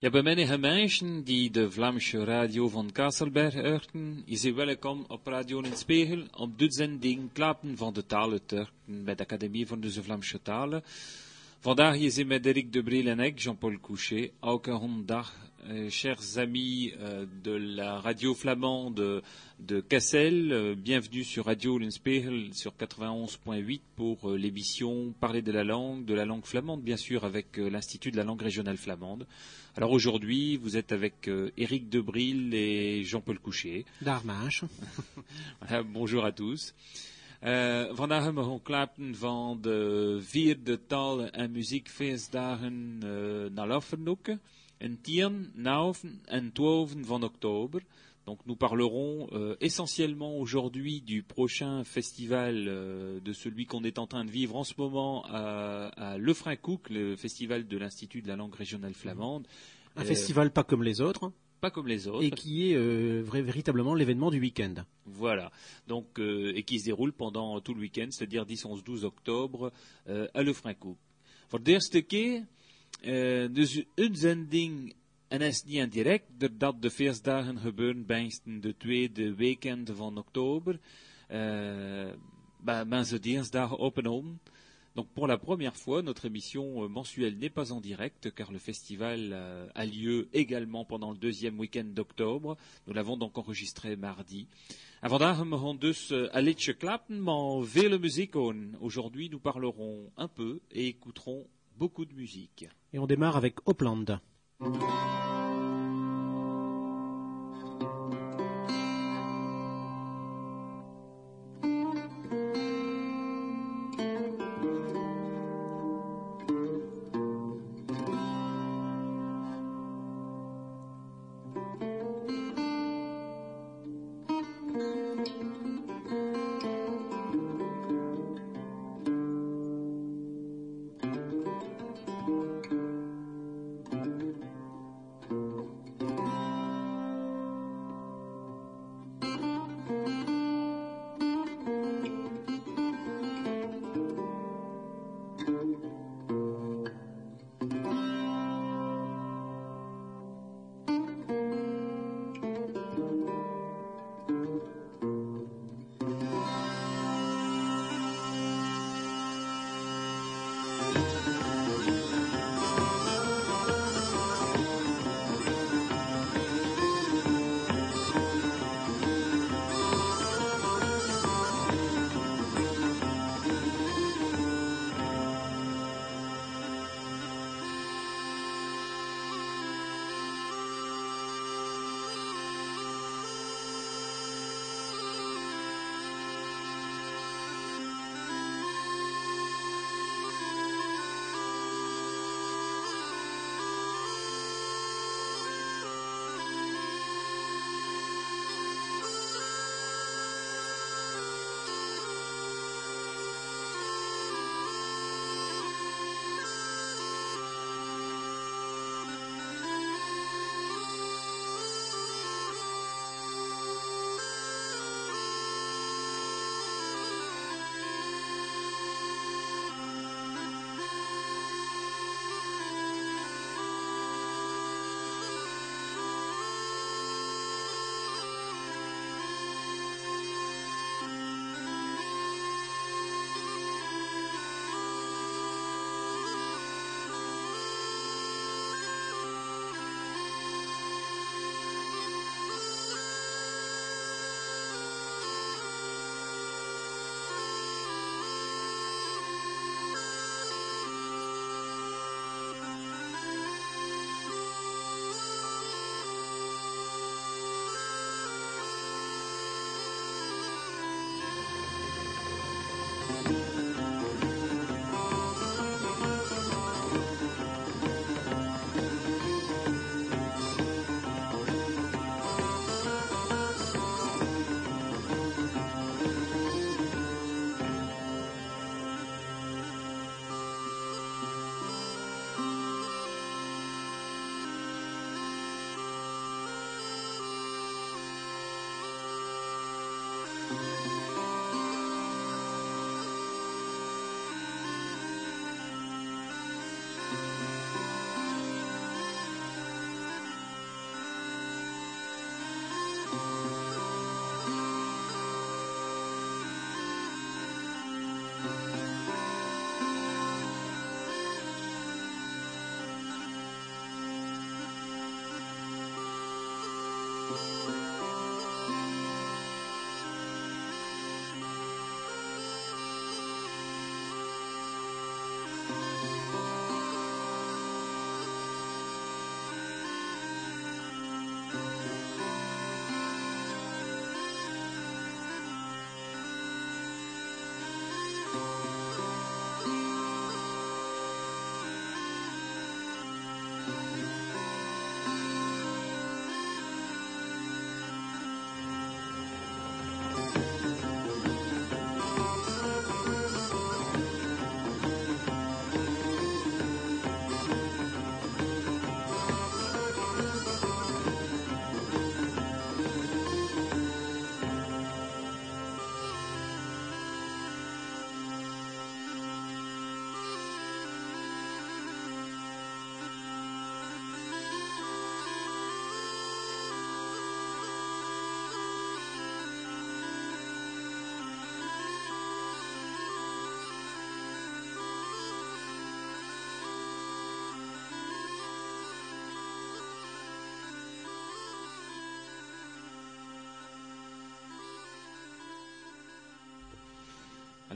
Ja, bij menige mensen die de Vlaamse radio van Kasselberg horen, is u welkom op Radio in Spiegel op de zending Klappen van de Talen Turken bij de Academie van de Vlaamse Talen. Vandaag is het met Eric de Bril en ik, Jean-Paul Couchet. Dag euh, chers amis euh, de la radio flamande de, Cassel, euh, bienvenue sur Radio Linspiegel sur 91.8 pour l'émission Parler de la langue, de la langue flamande bien sûr avec l'Institut de la langue régionale flamande. Alors aujourd'hui, vous êtes avec Éric Debril et Jean-Paul Couchet. Darmache. voilà, bonjour à tous. Uh, vandaag hebben we van de vierde taal- en muziekfeestdagen uh, naar Laffenhoeken. en 10, 9 en 12 van octobre. Donc nous parlerons euh, essentiellement aujourd'hui du prochain festival, euh, de celui qu'on est en train de vivre en ce moment à, à Le Cook, le festival de l'Institut de la langue régionale flamande. Un festival pas comme les autres. Pas comme les autres. Et qui est euh, véritablement l'événement du week-end. Voilà. Donc, et qui se déroule pendant tout le week-end, c'est-à-dire 10, 11, 12 octobre à Le Cook. Voor de eerste keer uh, dus uitzending NS niet in direct, doordat de feestdagen gebeuren bij de tweede weekend van oktober. Uh, ben, ze dinsdag op en om. Donc pour la première fois, notre émission euh, mensuelle n'est pas en direct car le festival euh, a lieu également pendant le deuxième week-end d'octobre. Nous l'avons donc enregistré mardi. En hebben we dus klappen, maar vele Aujourd'hui, nous parlerons un peu et écouterons beaucoup de musique. Et on démarre avec Opland.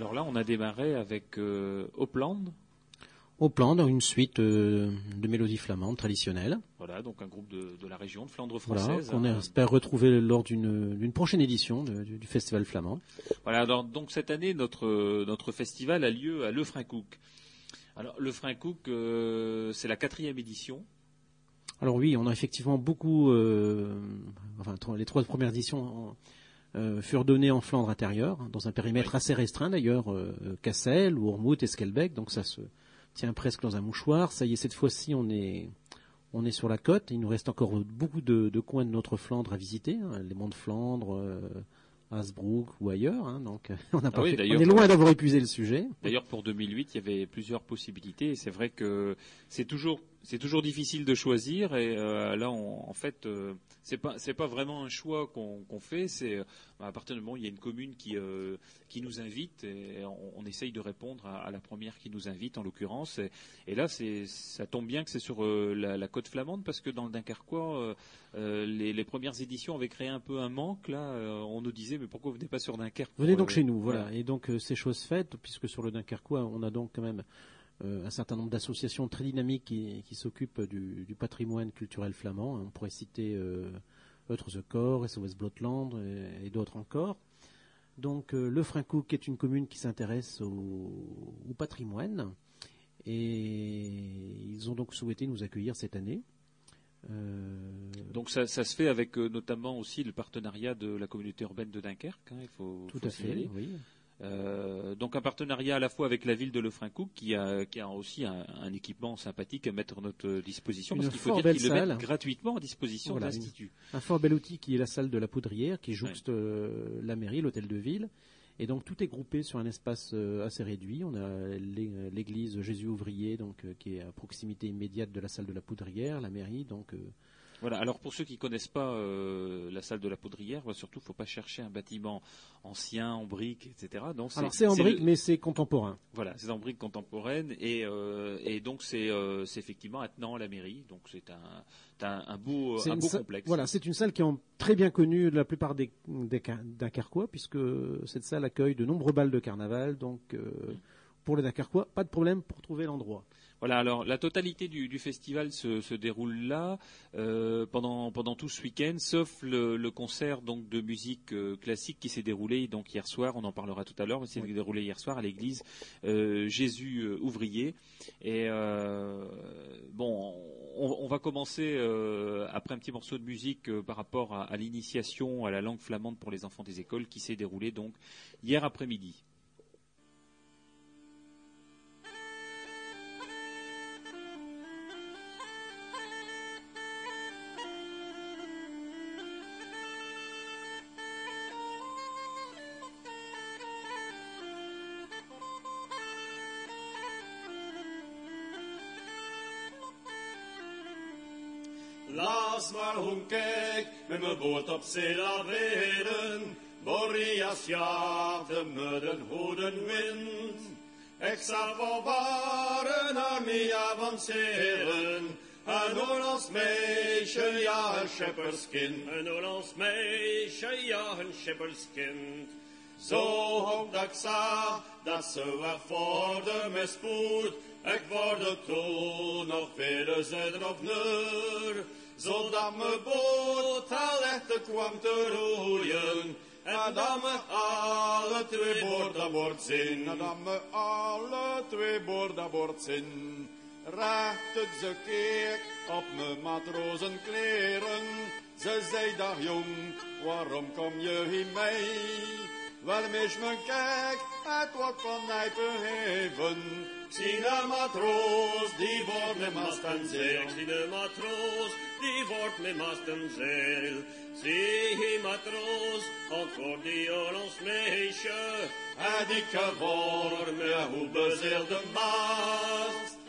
Alors là, on a démarré avec euh, Opland. Opland, une suite euh, de mélodies flamandes traditionnelles. Voilà, donc un groupe de, de la région de Flandre Voilà, française. qu'on hein. espère retrouver lors d'une prochaine édition de- du, du Festival flamand. Voilà, alors, donc cette année, notre, notre festival a lieu à Le Frincook. Alors, Le Frincook, euh, c'est la quatrième édition. Alors oui, on a effectivement beaucoup, euh, enfin les trois premières éditions furent données en Flandre intérieure, dans un périmètre Oui. assez restreint d'ailleurs, euh, Cassel, Ourmout et Skelbeck, donc ça se tient presque dans un mouchoir. Ça y est, cette fois-ci, on est on est sur la côte. Il nous reste encore beaucoup de, de coins de notre Flandre à visiter, hein, les monts de Flandre, euh, Hasbrook ou ailleurs. hein, donc on, n'a pas oui, fait- on est loin d'avoir épuisé le sujet. D'ailleurs, pour 2008, il y avait plusieurs possibilités. Et c'est vrai que c'est toujours, c'est toujours difficile de choisir. Et euh, là, on- en fait, euh, c'est pas, c'est pas vraiment un choix qu'on fait. C'est euh, à partir du moment où il y a une commune qui, euh, qui nous invite, et on, on essaye de répondre à, à la première qui nous invite, en l'occurrence. Et, et là, c'est, ça tombe bien que c'est sur la, la côte flamande, parce que dans le Dunkerquois, les, les premières éditions avaient créé un peu un manque. Là, on nous disait, mais pourquoi vous venez pas sur Dunkerque Venez donc chez nous, voilà. Et donc c'est chose faite, puisque sur le Dunkerquois, on a donc quand même un certain nombre d'associations très dynamiques qui, qui s'occupent du, du patrimoine culturel flamand. On pourrait citer euh, Eutre the Corps, SOS Blotland et, et d'autres encore. Donc euh, le Frincook est une commune qui s'intéresse au, au patrimoine et ils ont donc souhaité nous accueillir cette année. Euh, Donc ça, ça se fait avec euh, notamment aussi le partenariat de la communauté urbaine de Dunkerque. hein, il faut, tout faut à signaler. fait, oui. Euh, donc un partenariat à la fois avec la ville de Lefrancouc qui a, qui a aussi un, un équipement sympathique à mettre à notre disposition Une parce qu'il faut dire qu'ils le mettent gratuitement à disposition Voilà, de l'Institut. un fort bel outil qui est la salle de la Poudrière, qui jouxte euh, la mairie, l'hôtel de ville. Et donc tout est groupé sur un espace euh, assez réduit. On a l'é- l'église Jésus ouvrier, donc qui est à proximité immédiate de la salle de la Poudrière, la mairie. Donc Voilà. Alors pour ceux qui connaissent pas euh, la salle de la Poudrière, bah, surtout faut pas chercher un bâtiment ancien en briques, etc. Donc alors c'est en brique, le- mais c'est contemporain. Voilà, c'est en briques contemporaines et, euh, et donc c'est euh, c'est effectivement attenant à la mairie. Donc c'est un, un, un beau, un beau complexe. Voilà, c'est une salle qui est très bien connue de la plupart des, des puisque cette salle accueille de nombreux balles de carnaval. Donc euh, pour les Dunkerquois, pas de problème pour trouver l'endroit. Voilà, alors la totalité du, du festival se, se déroule là euh, pendant pendant tout ce week-end, sauf le, le concert donc de musique euh, classique qui s'est déroulé donc hier soir. On en parlera tout à l'heure, mais Oui. déroulé hier soir à l'église euh, Jésus ouvrier. Et bon, on, on va commencer après un petit morceau de musique par rapport à, à l'initiation à la langue flamande pour les enfants des écoles qui s'est déroulée donc hier après-midi. Laat maar honkijk met mijn boot op zee laveren. Boreas jaagde me de goede wind. Ik zal voor waren naar mij avanceren. Een Oorlogsmeisje, ja, een schepperskind. Een Oorlogsmeisje, ja, een schepperskind. Zo hoop dat ik zag dat ze wegvorderde met spoed. Ik word toen nog verder zuiden of nuur. Zodat mijn boot al echt kwam te roeien. En dat me alle twee boord aan boord zijn. En dat me alle twee boord aan boord zijn. Recht ze keek op mijn matrozenkleren. Ze zei, dag jong, waarom kom je hier mee? Wel mis mijn kijk, het wordt van nijpen heven. Zie de matroos, die wordt met mast en zeil. Ik zie de matroos, die wordt met mast en zeil. Zie matroos, antwoord die ons meisje. En ik geworden met hoe bezeelde mast.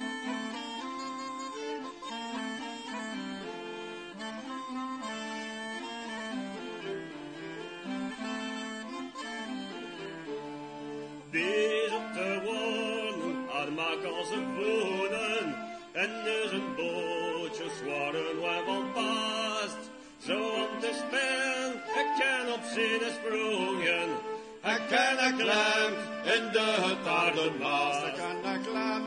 Armaak als een wonen. En dus een bootje zware waar van past. Zo om te spelen, ik ken op zin sprongen. Ik ken een klem in de hutaardenmaas. Ik ken een klem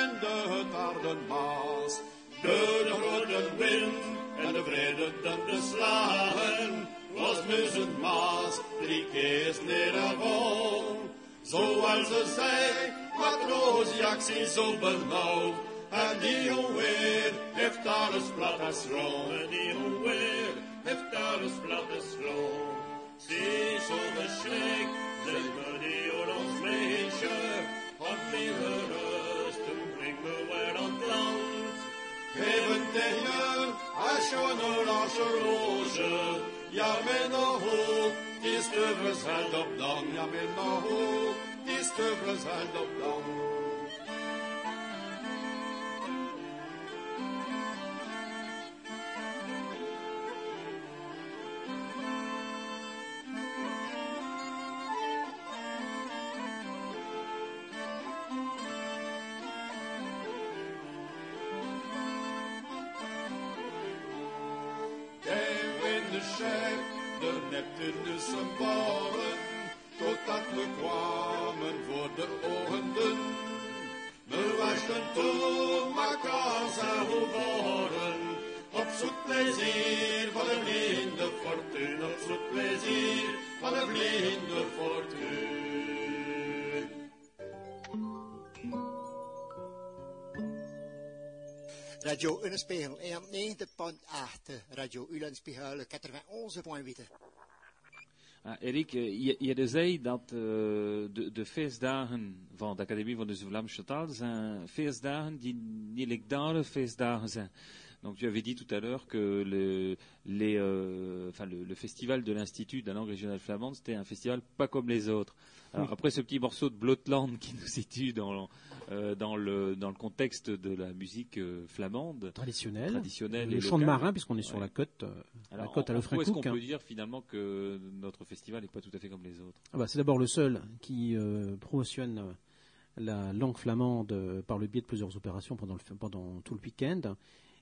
in de hutaardenmaas. Door de grote wind en de vrede de slagen. Was muzen maas, drie keer neer en wol. Zoals ze zei, matroos, jak zie zo benauwd. En die alweer heeft alles plat als stroom. En die alweer heeft alles plat als stroom. Zie zo verschrikt, zeg me die ons meisje. Had meer rust en breng me weer aan het land. Geven tegen, als je een als roze. Ja, men nog hoog, Discover Saldop Dong, Yamil Mahu, Discover Saldop Dong. Radio Ulenspiegel 91.8, Radio Ulenspiegel 91.8. Ah, Erik, eh, je, je zei dat uh, de, de, feestdagen van de Academie van de Vlaamse taal zijn feestdagen die niet feestdagen zijn. Donc tu avais dit tout à l'heure que le, les, euh, enfin, le, le, festival de l'Institut de la langue régionale flamande, c'était un festival pas comme les autres. Alors, après ce petit morceau de Blotland qui nous situe dans, euh, dans, le, dans le contexte de la musique euh, flamande. Traditionnelle, traditionnelle le chant de marin puisqu'on est sur Ouais. la côte, euh, Alors, la côte à en- en quoi est-ce qu'on peut dire finalement que notre festival n'est pas tout à fait comme les autres? Ah bah, c'est d'abord le seul qui euh, promotionne la langue flamande par le biais de plusieurs opérations pendant, le, pendant tout le week-end.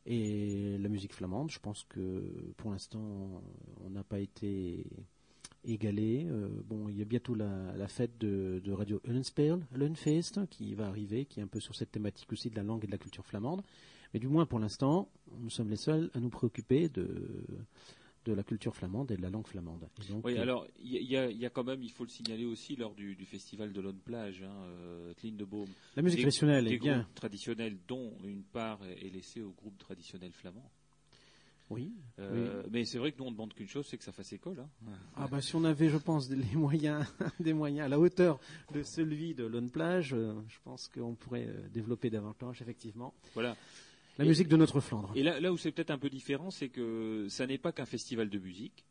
Et la musique flamande, je pense que pour l'instant, on n'a pas été égalé. Euh, bon, il y a bientôt la, la fête de, de Radio Ulenspeel, Lunfeest, qui va arriver, qui est un peu sur cette thématique aussi de la langue et de la culture flamande. Mais du moins pour l'instant, nous sommes les seuls à nous préoccuper de, de la culture flamande et de la langue flamande. Donc, Oui, euh, alors il y, a- y quand même, il faut le signaler aussi lors du, du festival de Lone Plage, hein, euh, de Baume. la musique traditionnelle est bien. groupes traditionnels dont une part est est laissée au groupe traditionnel flamand. Oui. Euh, Mais c'est vrai que nous on demande qu'une chose, c'est que ça fasse école. Hein. Ah bah si on avait, je pense, les moyens, des moyens à la hauteur de celui de Lone Plage, euh, je pense qu'on pourrait euh, développer davantage, effectivement, Voilà. la Et- musique de notre Flandre. Et là, là où c'est peut-être un peu différent, c'est que ça n'est pas qu'un festival de musique.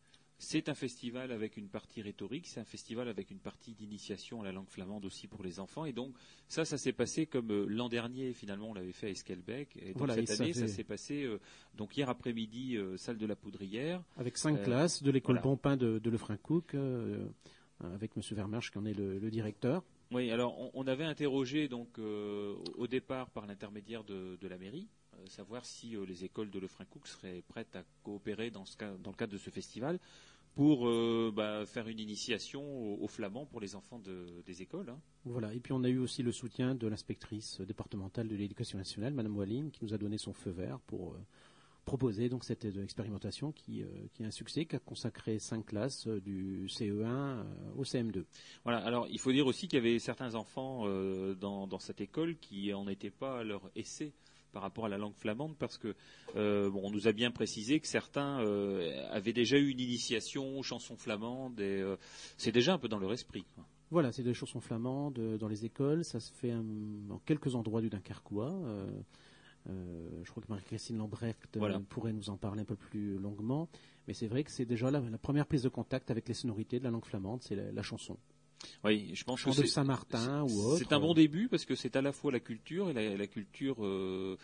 C'est un festival avec une partie rhétorique, c'est un festival avec une partie d'initiation à la langue flamande aussi pour les enfants. Et donc ça, ça s'est passé comme euh, l'an dernier, finalement, on l'avait fait à Esquelbec. Et donc Voilà, et cette année, ça s'est passé euh, donc hier après-midi, euh, salle de la Poudrière. Avec cinq Euh, classes de l'école voilà. Pompin de, de Lefrancouc, avec Monsieur Vermersch qui en est le, le directeur. Oui, alors on, on avait interrogé donc euh, au- départ par l'intermédiaire de, de la mairie savoir si les écoles de Lefrancouc seraient prêtes à coopérer dans, le cadre de ce festival pour bah, faire une initiation au, flamand pour les enfants des écoles. Hein. Voilà, et puis on a eu aussi le soutien de l'inspectrice départementale de l'éducation nationale, Madame Walline, qui nous a donné son feu vert pour proposer donc cette expérimentation qui, euh, qui est un succès, qui a consacré cinq classes euh, du CE1 euh, au CM2. Voilà. Alors il faut dire aussi qu'il y avait certains enfants dans, dans, cette école qui n'en étaient pas à leur essai par rapport à la langue flamande parce que bon, on nous a bien précisé que certains avaient déjà eu une initiation aux chansons flamandes et c'est déjà un peu dans leur esprit. Voilà, c'est des chansons flamandes dans les écoles. Ça se fait dans quelques endroits du Dunkerquois. Euh, je crois que Marie-Christine Lambrecht euh, pourrait nous en parler un peu plus longuement. Mais c'est vrai que c'est déjà la, première prise de contact avec les sonorités de la langue flamande, c'est la, chanson. Oui, je pense que c'est Saint-Martin ou autre. C'est un bon début parce que c'est à la fois la culture et la, culture. Euh,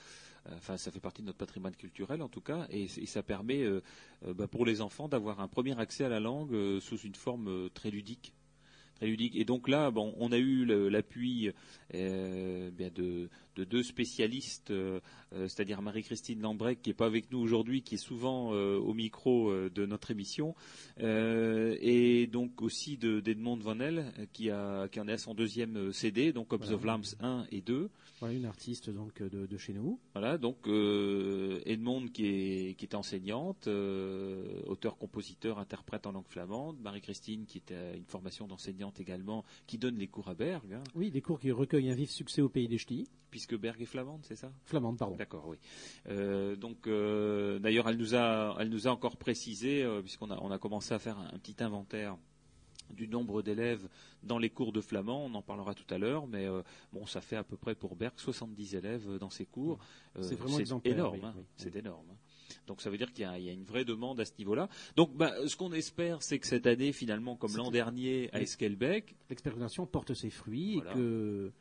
enfin, ça fait partie de notre patrimoine culturel en tout cas, et, ça permet bah, pour les enfants d'avoir un premier accès à la langue sous une forme très ludique. Et donc là, bon, on a eu l'appui euh, de, deux spécialistes, euh, euh, c'est-à-dire Marie-Christine Lambrec, qui n'est pas avec nous aujourd'hui, qui est souvent au micro de notre émission, et donc aussi d'Edmond Van qui, a, qui en est à son deuxième CD, donc Of of Lambs 1 et 2. Voilà, une artiste donc de, chez nous. Voilà, donc Edmond qui est, qui est enseignante, auteur, compositeur, interprète en langue flamande, Marie-Christine qui était une formation d'enseignante également, qui donne les cours à Berg. Hein. Oui, des cours qui recueillent un vif succès au pays des ch'tis. Puisque Berg est flamande, c'est ça? Flamande, pardon. D'accord, oui. Euh, donc, euh, d'ailleurs, elle nous a, elle nous a encore précisé, euh, puisqu'on a, on a commencé à faire un, petit inventaire du nombre d'élèves dans les cours de flamand, on en parlera tout à l'heure, mais bon, ça fait à peu près pour Berg 70 élèves dans ses cours. c'est vraiment énorme, hein. c'est énorme. Hein. Donc ça veut dire qu'il y, a une vraie demande à ce niveau-là. Donc bah, ce qu'on espère, c'est que cette année, finalement, comme l'an dernier à Esquelbec, l'expérimentation porte ses fruits et que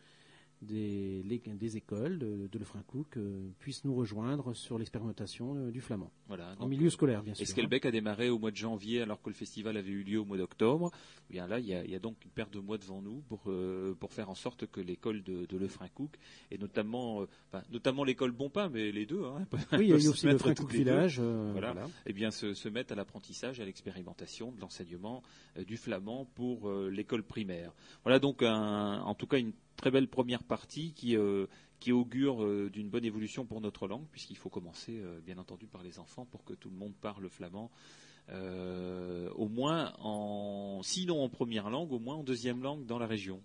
des, des écoles de, de Lefrancouc euh, puissent nous rejoindre sur l'expérimentation euh, du flamand. Voilà, en milieu scolaire, bien sûr. Esquelbec hein. a démarré au mois de janvier alors que le festival avait eu lieu au mois d'octobre? Eh bien là, il y, a, donc une paire de mois devant nous pour, euh, pour faire en sorte que l'école de, de Lefrancouc, et notamment, notamment l'école Bonpin, mais les deux, hein, oui, il y a aussi le Lefrancouc Village, voilà, eh bien se, se mettent à l'apprentissage, à l'expérimentation de l'enseignement du flamand pour l'école primaire. Voilà donc en tout cas une très belle première partie qui, euh, qui augure euh, d'une bonne évolution pour notre langue, puisqu'il faut commencer, euh, bien entendu, par les enfants pour que tout le monde parle flamand. au moins en, sinon en première langue, au moins en deuxième langue dans la région.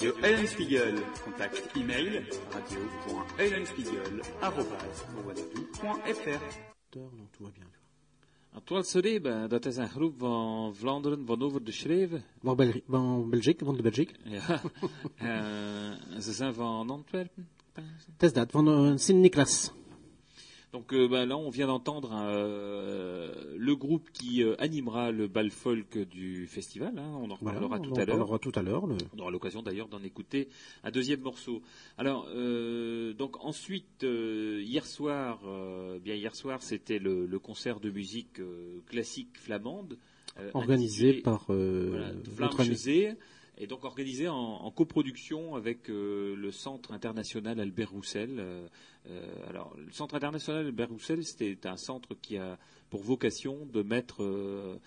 Radio Ellenspiegel. Contact email radio.ellenspiegel.fr. Non, tout va bien. En Twaalf Soreba, dat is een groep van Vlaanderen van over de schreven. Van, Bel van Belgique, van de Belgique. Ja, uh, ze zijn van Antwerpen. Het is dat, van uh, Sint-Nicolas. Donc euh, ben, là, on vient d'entendre euh, le groupe qui euh, animera le bal folk du festival. Hein, on en reparlera voilà, tout, à l'heure. tout à l'heure. Le... On aura l'occasion d'ailleurs d'en écouter un deuxième morceau. Alors, donc ensuite, hier soir, bien hier soir, c'était le, le, concert de musique classique flamande. Organisé par voilà, notre ami et donc organisé en, en coproduction avec euh, le Centre international Albert Roussel. Euh, alors, le Centre international Albert Roussel, c'était un centre qui a pour vocation de mettre euh,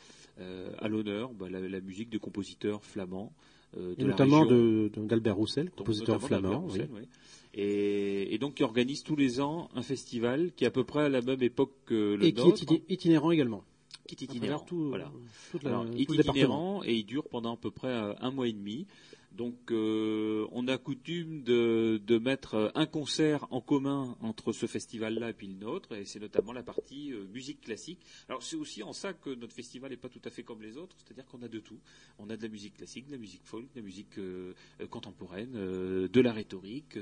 à l'honneur bah, la, la, musique de compositeurs flamands. de et notamment d'Albert Roussel, compositeur flamand. Roussel, oui. Et, et, donc qui organise tous les ans un festival qui est à peu près à la même époque que le et nôtre. qui est itinérant également qui est itinérant. Tout, voilà. Toute la, Alors, il est itinérant et il dure pendant à peu près un mois et demi. Donc, euh, on a coutume de, de, mettre un concert en commun entre ce festival-là et puis le nôtre, et c'est notamment la partie euh, musique classique. Alors, c'est aussi en ça que notre festival n'est pas tout à fait comme les autres, c'est-à-dire qu'on a de tout. On a de la musique classique, de la musique folk, de la musique euh, contemporaine, de la rhétorique,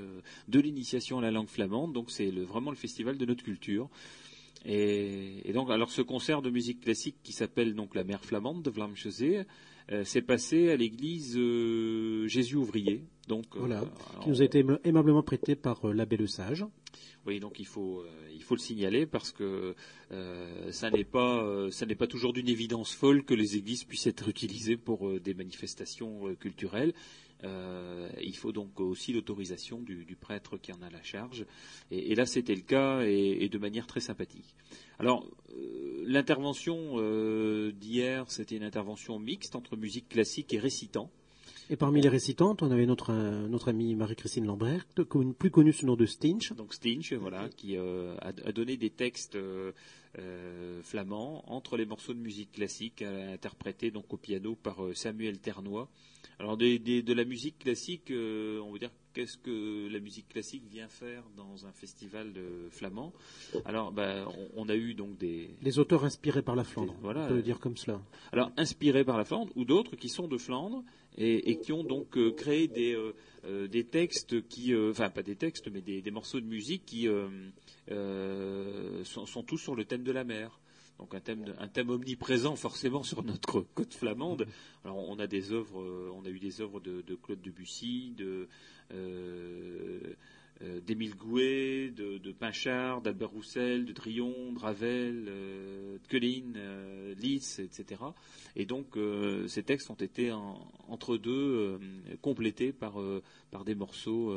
de l'initiation à la langue flamande. Donc, c'est vraiment le festival de notre culture. Et, et, donc, alors ce concert de musique classique qui s'appelle donc la Mère flamande de Vlamchezé, euh, s'est passé à l'église euh, Jésus ouvrier. Donc, voilà, euh, qui nous a été aimablement prêté par l'abbé Le Sage. Oui, donc il faut il faut le signaler parce que ça n'est pas ça n'est pas toujours d'une évidence folle que les églises puissent être utilisées pour des manifestations culturelles. Euh, il faut donc aussi l'autorisation du, du, prêtre qui en a la charge. Et, et là, c'était le cas, et, et, de manière très sympathique. Alors, euh, l'intervention euh, d'hier, c'était une intervention mixte entre musique classique et récitant. Et parmi les récitantes, on avait notre, notre amie Marie-Christine Lambert, plus connue sous le nom de Stinch. Donc Stinch, voilà, qui a, a, donné des textes flamands entre les morceaux de musique classique, interprétés donc au piano par Samuel Ternois. Alors des, des, de la musique classique, euh, on veut dire qu'est-ce que la musique classique vient faire dans un festival de flamand Alors, ben, on, on, a eu donc des les auteurs inspirés par la Flandre. Des, voilà, on peut le dire comme cela. Alors inspirés par la Flandre ou d'autres qui sont de Flandre et, qui ont donc euh, créé des euh, des textes qui, enfin pas des textes, mais des, morceaux de musique qui sont, tous sur le thème de la mer donc un thème, omniprésent forcément sur notre côte flamande. Alors on a eu des œuvres de, de Claude Debussy, de euh, d'Émile Gouet, de, de Pinchard, d'Albert Roussel, de Drion, de Ravel, euh, de Queline, euh, Lys, etc. Et donc euh, ces textes ont été en, entre deux complétés par, par des morceaux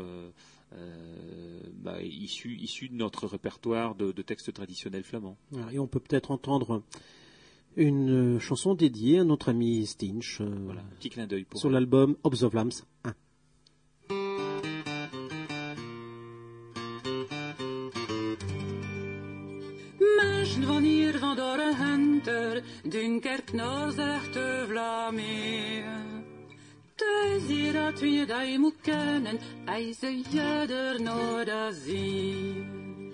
euh, bah, issus, issus de notre répertoire de, de textes traditionnels flamands. Et on peut peut-être entendre une chanson dédiée à notre ami Stinch. Euh, voilà, un petit clin d'œil pour Sur l'album of Lambs 1. Wanneer van door een hunter, dunkert Noorzechte Vlameen. Het is dat we dat moet kennen, eisen je er nooit zien.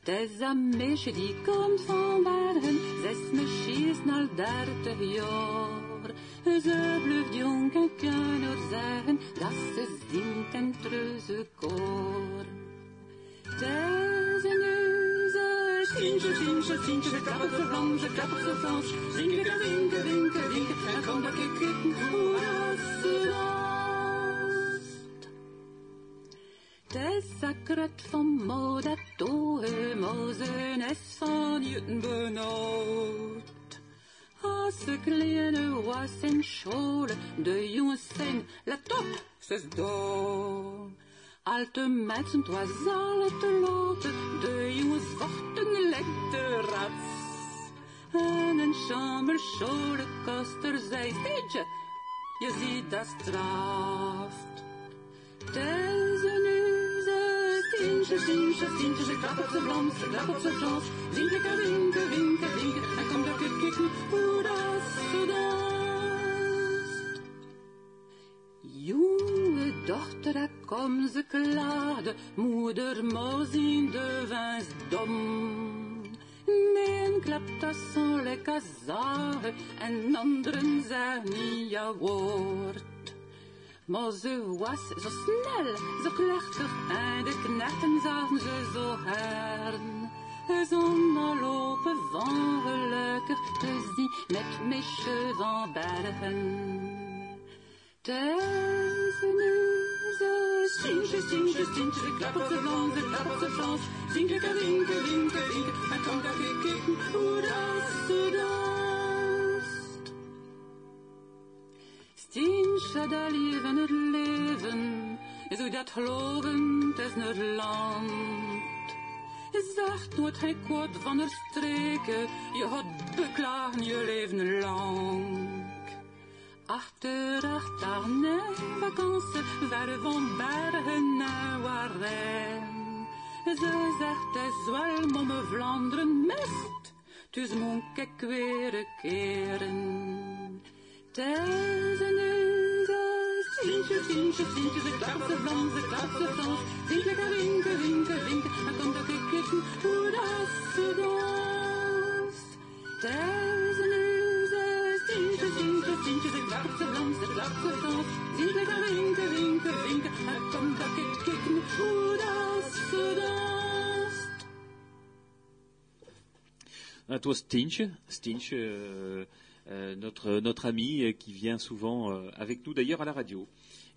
Het is een meisje die komt van Bergen, zes meisjes na dertig jaar. Ze blijft jong en kan er zeggen, dat ze zingt een treuze koor. Het is een neuze, Sintje, Sintje, Sintje, klap op de Vlaamse, klap op de Frans. Zinken, zinken, zinken, zinken, en kom dat ik kijken hoe was in school, de op, ze is dood. Alte mensen, het was al te laat, de jongens vochten lekker rats. En een chamberscholen koster zei, steentje, je ziet dat straft. Deze neuze, stientje, stientje, stientje, ze klap op de Vlaams, ze klap op de Frans. Zinke, winke, winke, winke, en kom dat ik kikken, hoe dat ze danst. Jonge dochter, daar kom ze klaarde, moeder Mozin de wens dom. Nee, klapt zo lekker zagen, en anderen zijn niet jouw woord. Maar ze was zo snel, zo plechtig, en de knechten zagen ze zo hern. Zonder lopen van gelukkig te zien, met mesjes aan bergen. Deze neuzen, Sintje, Sintje, Sintje, klappert ze Frans, ze klappert ze Frans. Zinke, zinke, zinke, zinke, en kom daar kijken hoe dat ze danst. Stintje, daar leven het leven, zo dat geloven, het is het land. Zegt nooit hij kort van der streken, je had beklagen je leven lang. Achter, achter, nee, vakantie, verre van bergen naar Warren. Ze zegt, hij zwalm om Vlaanderen mist, dus moet ik weer keren. Deze neuzen, Sintje, Sintje, Sintje, ze klapt ze Frans, ze klapt ze Frans. Sintje, ga winken, winken, winken, en kom dat ik kijken hoe dat ze danst. Het was Stinche, Stinche euh, euh, notre, notre ami euh, qui vient souvent euh, avec nous d'ailleurs à la radio.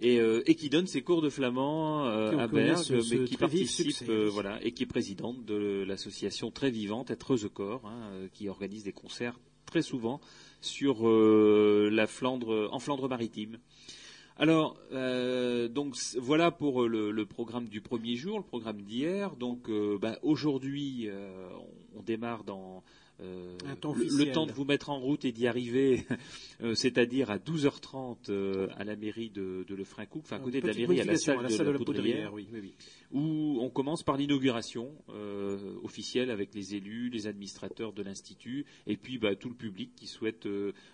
Et, et qui donne ses cours de flamand à ce- ce mais qui participe, voilà, et qui est présidente de l'association très vivante, Être Corps, hein, qui organise des concerts très souvent sur la Flandre, en Flandre maritime. Alors, euh, donc voilà pour euh, le, programme du premier jour, le programme d'hier. Donc, bah, aujourd'hui, on démarre dans euh, temps le, temps de vous mettre en route et d'y arriver, euh, c'est-à-dire à 12h30 euh, à la mairie de, de Lefrancouc, enfin à côté de la mairie, à la modification, salle, de, la Poudrière, oui, oui, oui. où on commence par l'inauguration officielle avec les élus, les administrateurs de l'institut, et puis bah, tout le public qui souhaite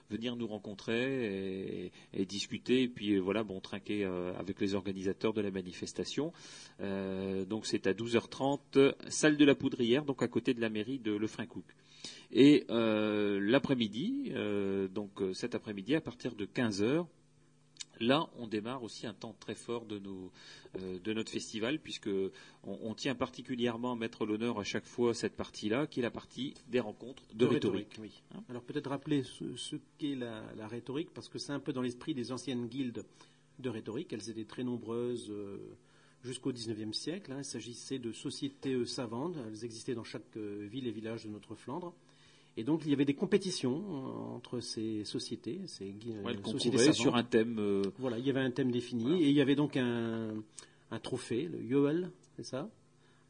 venir nous rencontrer et, et discuter, et puis voilà, bon, trinquer avec les organisateurs de la manifestation. Donc c'est à 12h30, salle de la Poudrière, donc à côté de la mairie de Lefrancouc. Et euh, l'après-midi, euh, donc euh, cet après-midi, à partir de 15 heures, là, on démarre aussi un temps très fort de, nos, euh, de notre festival, puisque on, on tient particulièrement à mettre l'honneur à chaque fois à cette partie-là, qui est la partie des rencontres de, rhétorique. oui. Hein Alors peut-être rappeler ce, ce qu'est la, la rhétorique, parce que c'est un peu dans l'esprit des anciennes guildes de rhétorique. Elles étaient très nombreuses jusqu'au XIXe siècle. hein. Il s'agissait de sociétés euh, savantes. Elles existaient dans chaque euh, ville et village de notre Flandre. Et donc il y avait des compétitions euh, entre ces sociétés, ces Ouais, sociétés sur un thème. euh, Voilà, il y avait un thème défini Voilà. et il y avait donc un, un trophée, le Yoel, c'est ça,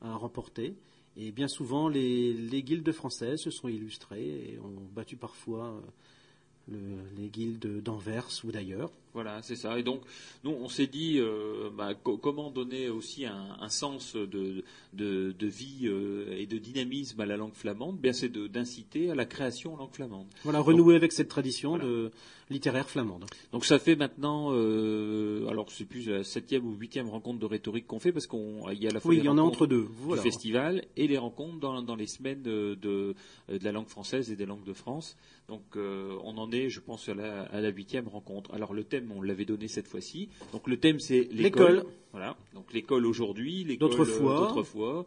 à remporter. Et bien souvent, les, les guildes françaises se sont illustrées et ont battu parfois euh, le- les guildes d'Anvers ou d'ailleurs. Voilà, c'est ça. Et donc, nous, on s'est dit, euh, bah, co- comment donner aussi un, un sens de, de, de vie euh, et de dynamisme à la langue flamande? Bien, c'est d'inciter à la création en langue flamande. Voilà, renouer avec cette tradition Voilà. de littéraire flamande. Donc, ça fait maintenant, euh, alors c'est plus la septième ou huitième rencontre de rhétorique qu'on fait parce qu'on y a à la fois Oui, les il y en a entre deux. du Voilà. festival et les rencontres dans, dans les semaines de, de, de la langue française et des langues de France. Donc euh, on en est, je pense, à la, à la huitième rencontre. Alors le thème, on l'avait donné cette fois-ci. Donc le thème, c'est l'école. L'école. Voilà. Donc l'école aujourd'hui, l'école D'autrefois. euh.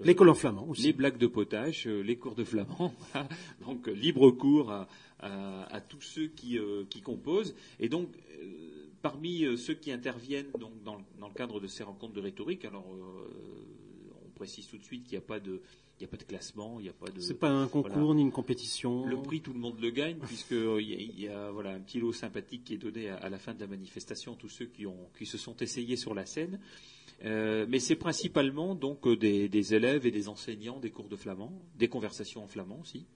Euh, L'école en flamand aussi. les blagues de potage, euh, les cours de flamand, donc libre cours à, à- à tous ceux qui, euh, qui composent. Et donc, euh, parmi ceux qui interviennent donc, dans, dans le cadre de ces rencontres de rhétorique, alors euh, on précise tout de suite qu'il n'y a pas de, il n'y a pas de classement, il n'y a pas de. C'est pas un concours voilà. ni une compétition. Le prix, tout le monde le gagne, puisque euh, il y a, il y a, voilà, un petit lot sympathique qui est donné à, à la fin de la manifestation, tous ceux qui, ont, qui se sont essayés sur la scène. Euh, mais c'est principalement donc euh, des, des élèves et des enseignants des cours de flamand, des conversations en flamand aussi.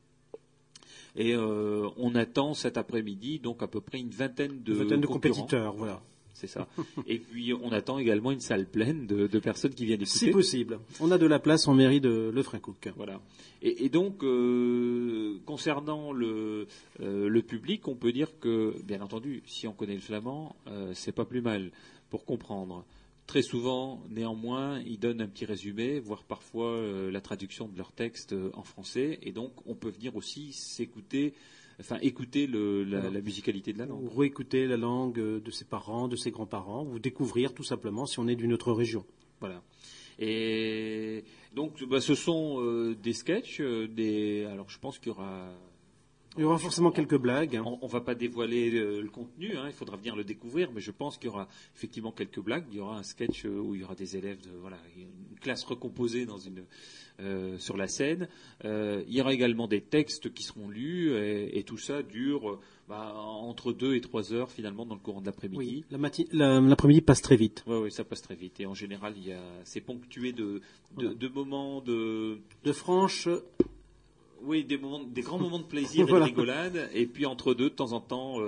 Et euh, on attend cet après-midi donc à peu près une vingtaine de, Une vingtaine de compétiteurs, voilà. C'est ça. Et puis on attend également une salle pleine de, personnes qui viennent écouter. Si possible. On a de la place en mairie de Lefrancouc. Voilà. Et, donc, euh, concernant le, euh, le public, on peut dire que, bien entendu, si on connaît le flamand, euh, c'est pas plus mal pour comprendre. Très souvent, néanmoins, ils donnent un petit résumé, voire parfois la traduction de leur texte en français, et donc on peut venir aussi s'écouter enfin écouter la, musicalité de la langue. Ou réécouter la langue de ses parents, de ses grands-parents, ou découvrir tout simplement si on est d'une autre région. Voilà. Et donc, bah, ce sont euh, des sketchs, euh, des. Alors, je pense qu'il y aura. Il y aura forcément quelques blagues. Hein. On ne va pas dévoiler le, contenu, hein, il faudra venir le découvrir, mais je pense qu'il y aura effectivement quelques blagues. Il y aura un sketch euh, où il y aura des élèves, de, voilà, une classe recomposée dans une, euh, sur la scène. Euh, il y aura également des textes qui seront lus et, tout ça dure bah, entre deux et trois heures finalement dans le courant de l'après-midi. Oui, l'après-midi passe très vite. Oui, ça passe très vite. Et en général, c'est ponctué de, de, moments de... De franches oui, des, moments, des grands moments de plaisir et de rigolade, et puis entre deux, de temps en temps,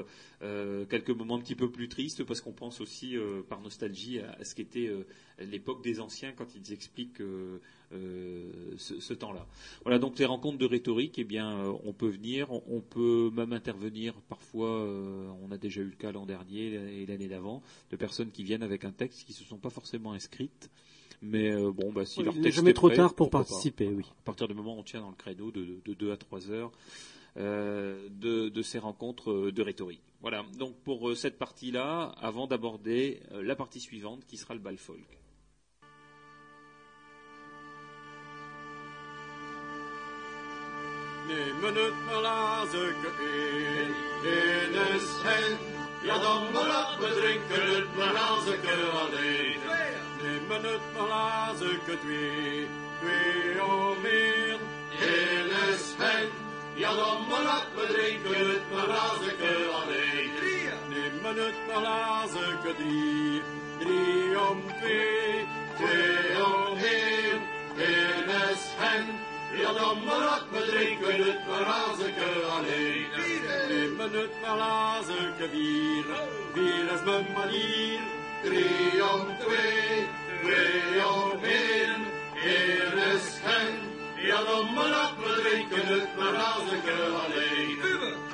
euh, quelques moments un petit peu plus tristes, parce qu'on pense aussi, par nostalgie, à, ce qu'était l'époque des anciens quand ils expliquent euh, ce, temps-là. Voilà, donc les rencontres de rhétorique, eh bien, euh, on peut venir, on, peut même intervenir. Parfois, euh, on a déjà eu le cas l'an dernier et l'année d'avant, de personnes qui viennent avec un texte qui ne se sont pas forcément inscrites. Mais bon, bah, si leur texte jamais trop tard pour participer, oui. À partir du moment où on tient dans le créneau de, de 2 à 3 heures de, de, ces rencontres de rhétorique. Voilà, donc pour cette partie-là, avant d'aborder la partie suivante qui sera le bal folk. Nemen het malazeke in, in een schijn. Ja, dan maar we drinken het malazeke alleen. Nemen het malazeke twee, twee of meer. In een schijn. Ja, dan maar we drinken het malazeke alleen. Nemen het malazeke drie, drie om twee, twee om één. In een schijn. Ja, dan maar op, we drinken het malazeke alleen. Nemen het malazeke bier, bier is mijn manier. Drie om twee, twee om één, één is hen. Ja, dan maar op, we drinken het malazeke alleen.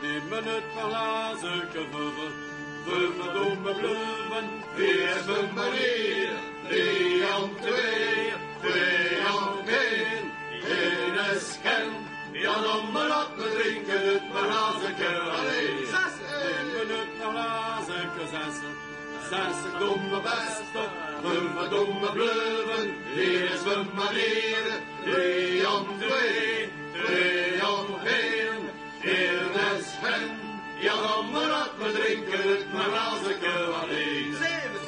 Nemen het malazeke vijf, vijf domme bluven. Vier is mijn manier, drie om twee, twee om één in een schelm. Ja, dan maar op, we drinken het maar hazeke alleen. Nemen het maar hazeke zessen. Zessen domme beste, vijf domme bluven. Hier is mijn manier, drie om twee, twee om één. In een schelm. Ja, dan maar op, we drinken het maar hazeke alleen.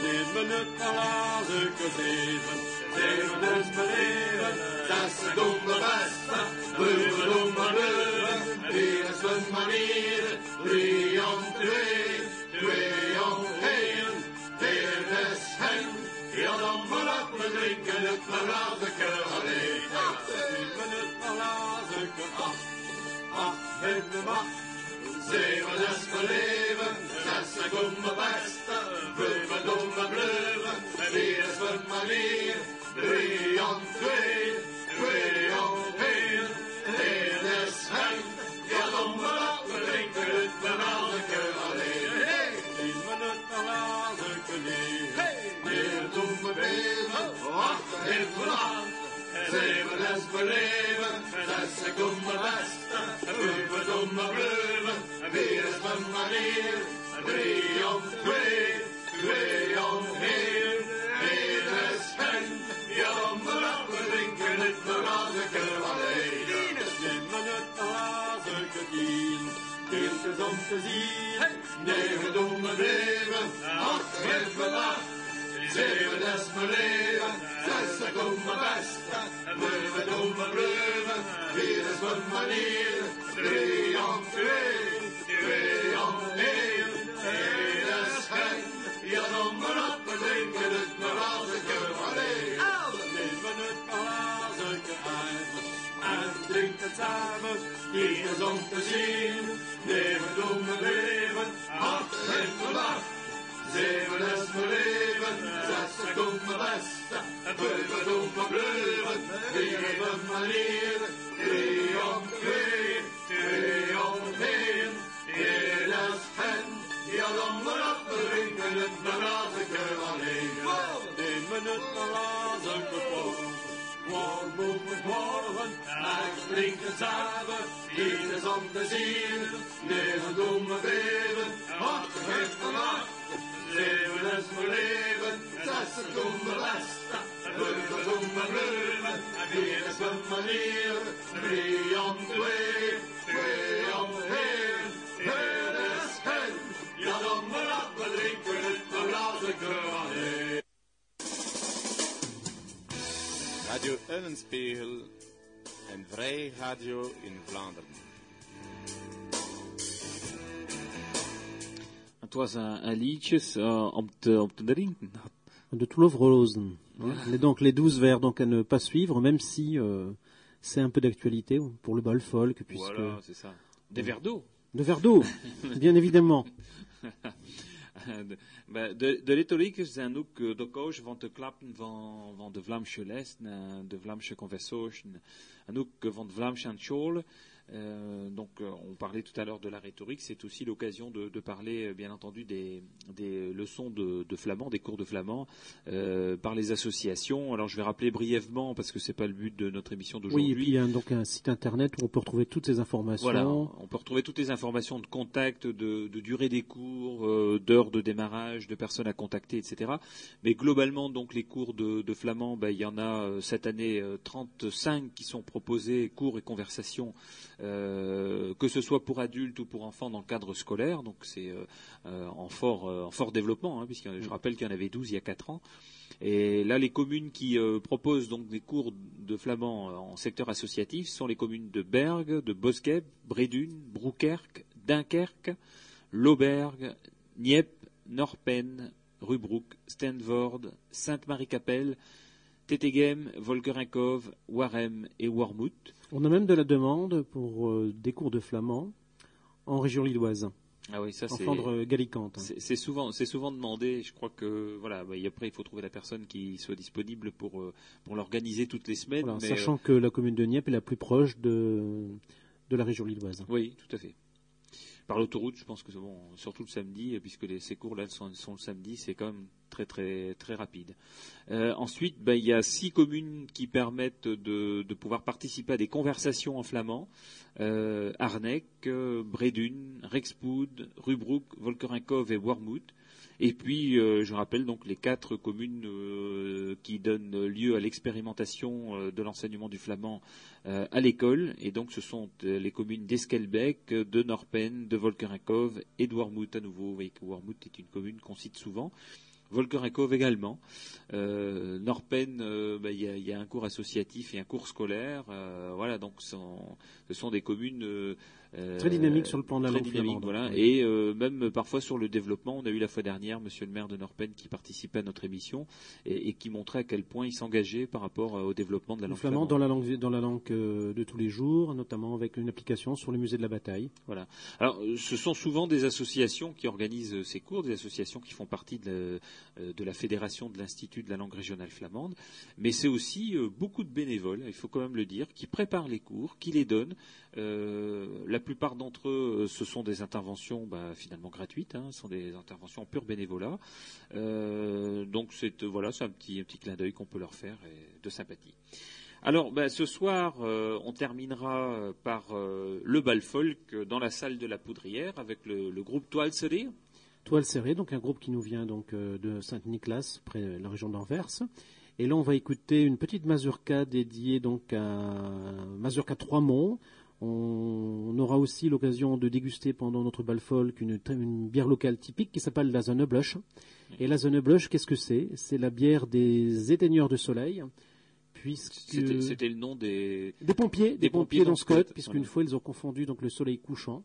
Nemen het maar hazeke zeven. Zeven is mijn Dessa Lässedom och fasta, huvudom och döden. Deras skumma ner, triumf tre, triumf en Deras hem, ja de får upp med drinken upp med rasekör och leka Drinken upp med rasekör, ah, ah, hemma Se vad dess på leven, dessa gumma bästa. Huvudom och blöven, deras skumma ner, triumf tre om te zien. Negen domme weven, acht geven acht. Zeven des me leven, zes de domme beste. Neven domme bleuven, vier is mijn manier. Drie om twee, twee om één. Eén is geen, ja dan maar op, we drinken het maar als ik er alleen. Neven het maar als ik er En drinken samen, hier is om te zien. gebleven. in een manier, twee om twee, twee om één. Jedes hen, die al onder op de winkel, de razeke van heen. Neem me het de razeke voor. Morgen moet morgen, ik drink het samen, is om te zien. Neem doen me beven, wat geeft me nacht. leven is mijn leven, zes is. Radio Ellenspiegel en Vrij Radio in Vlaanderen. Het was een, een liedje eh, uh, om, te, om te drinken. De Toulouse Rosen. Les, donc les 12 vers donc à ne pas suivre, même si euh, c'est un peu d'actualité pour le bal folk. Puisque, voilà, c'est ça. Des verres d'eau. De verres d'eau, bien évidemment. de, de, de retoriek zijn ook de koos van te klappen van, van de Vlaamse les, de Vlaamse conversation, en ook van de Vlaamse. Euh, donc, euh, on parlait tout à l'heure de la rhétorique. C'est aussi l'occasion de, de, parler, euh, bien entendu, des, des leçons de, de, flamand, des cours de flamand, euh, par les associations. Alors, je vais rappeler brièvement, parce que c'est pas le but de notre émission d'aujourd'hui. Oui, et puis il y a donc un site internet où on peut retrouver toutes ces informations. Voilà, on peut retrouver toutes les informations de contact, de, de durée des cours, euh, d'heures de démarrage, de personnes à contacter, etc. Mais globalement, donc, les cours de, flamand, ben, il y en a cette année 35 qui sont proposés, cours et conversations. Euh, que ce soit pour adultes ou pour enfants dans le cadre scolaire. Donc c'est euh, euh, en, fort, en fort développement, hein, puisque je rappelle qu'il y en avait 12 il y a 4 ans. Et là, les communes qui proposent donc des cours de flamand en secteur associatif sont les communes de Berg, de Boskeb, Bredune, Broukerque, Dunkerque, Lauberg, Nieppe, Norpen, Rubroek, Stenvord, Sainte-Marie-Capelle, Tetegem, Volkerinkov, Warem et Warmouth. On a même de la demande pour euh, des cours de flamand en région lilloise. Ah oui, ça c'est. En Galicante. C'est souvent, c'est souvent demandé. Je crois que voilà, bah, après il faut trouver la personne qui soit disponible pour euh, pour l'organiser toutes les semaines. sachant que la commune de Nieppe est la plus proche de de la région lilloise. Oui, tout à fait par l'autoroute, je pense que bon, surtout le samedi, puisque les, ces là sont, le samedi, c'est quand même très très très rapide. Euh, ensuite, ben, il y a six communes qui permettent de, pouvoir participer à des conversations en flamand euh, Arnec, Bredune, Rexpoud, Rubroek, Volkerinkov et Wormhout. Et puis, euh, je rappelle donc les quatre communes euh, qui donnent lieu à l'expérimentation euh, de l'enseignement du flamand à l'école. Et donc, ce sont les communes d'Eskelbeck, de Norpen, de Volkerinkov et de à nouveau. Vous voyez que Wormhout est une commune qu'on cite souvent. Volkerekov également. Norpen, bah, il y, a, un cours associatif et un cours scolaire. Voilà, donc ce sont des communes très dynamiques sur le plan de la langue voilà. Et même parfois sur le développement, on a eu la fois dernière Monsieur le maire de Norpen qui participait à notre émission et, qui montrait à quel point il s'engageait par rapport au développement de la langue flamande. dans la langue dans la langue de tous les jours, notamment avec une application sur le musée de la bataille. Voilà. Alors, ce sont souvent des associations qui organisent ces cours, des associations qui font partie de, euh, de la fédération de l'Institut de la langue régionale flamande, mais c'est aussi euh, beaucoup de bénévoles, il faut quand même le dire, qui préparent les cours, qui les donnent. Euh, la plupart d'entre eux, ce sont des interventions bah, finalement gratuites, hein, ce sont des interventions en pur bénévolat. donc c'est voilà, c'est un petit, clin d'œil qu'on peut leur faire de sympathie. Alors, bah, ce soir, on terminera par le bal folk dans la salle de la Poudrière avec le, groupe Toile Serré. Toile serrée, donc un groupe qui nous vient donc euh, de Saint-Nicolas, près de la région d'Anvers. Et là, on va écouter une petite mazurka dédiée donc à mazurka trois monts. On, aura aussi l'occasion de déguster pendant notre bal folk une, bière locale typique qui s'appelle la Zone Blush. Et la Zone Blush, qu'est-ce que c'est? C'est la bière des éteigneurs de soleil. C'était le nom des, des pompiers, des, pompiers, dans Scott, puisqu'une fois ils ont confondu donc le soleil couchant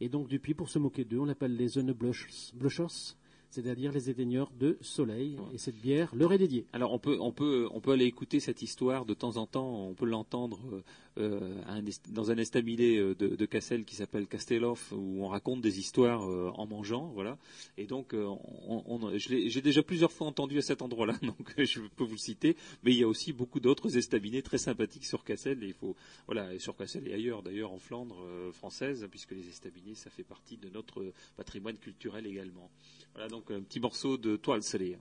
et donc depuis, pour se moquer d'eux, on l'appelle les Zone Blushers. C'est-à-dire les éteigneurs de soleil. Et cette bière leur est dédiée. Alors on peut, on peut, on peut aller écouter cette histoire de temps en temps. On peut l'entendre euh, dans un estaminet euh, de, de Cassel qui s'appelle Castelloff, où on raconte des histoires euh, en mangeant, voilà. Et donc, j'ai déjà plusieurs fois entendu à cet endroit-là, donc je peux vous le citer. Mais il y a aussi beaucoup d'autres estaminets très sympathiques sur Cassel. Et il faut, voilà, et sur Cassel et ailleurs, d'ailleurs en Flandre française, puisque les estaminets, ça fait partie de notre patrimoine culturel également. Voilà donc un petit morceau de toile salée.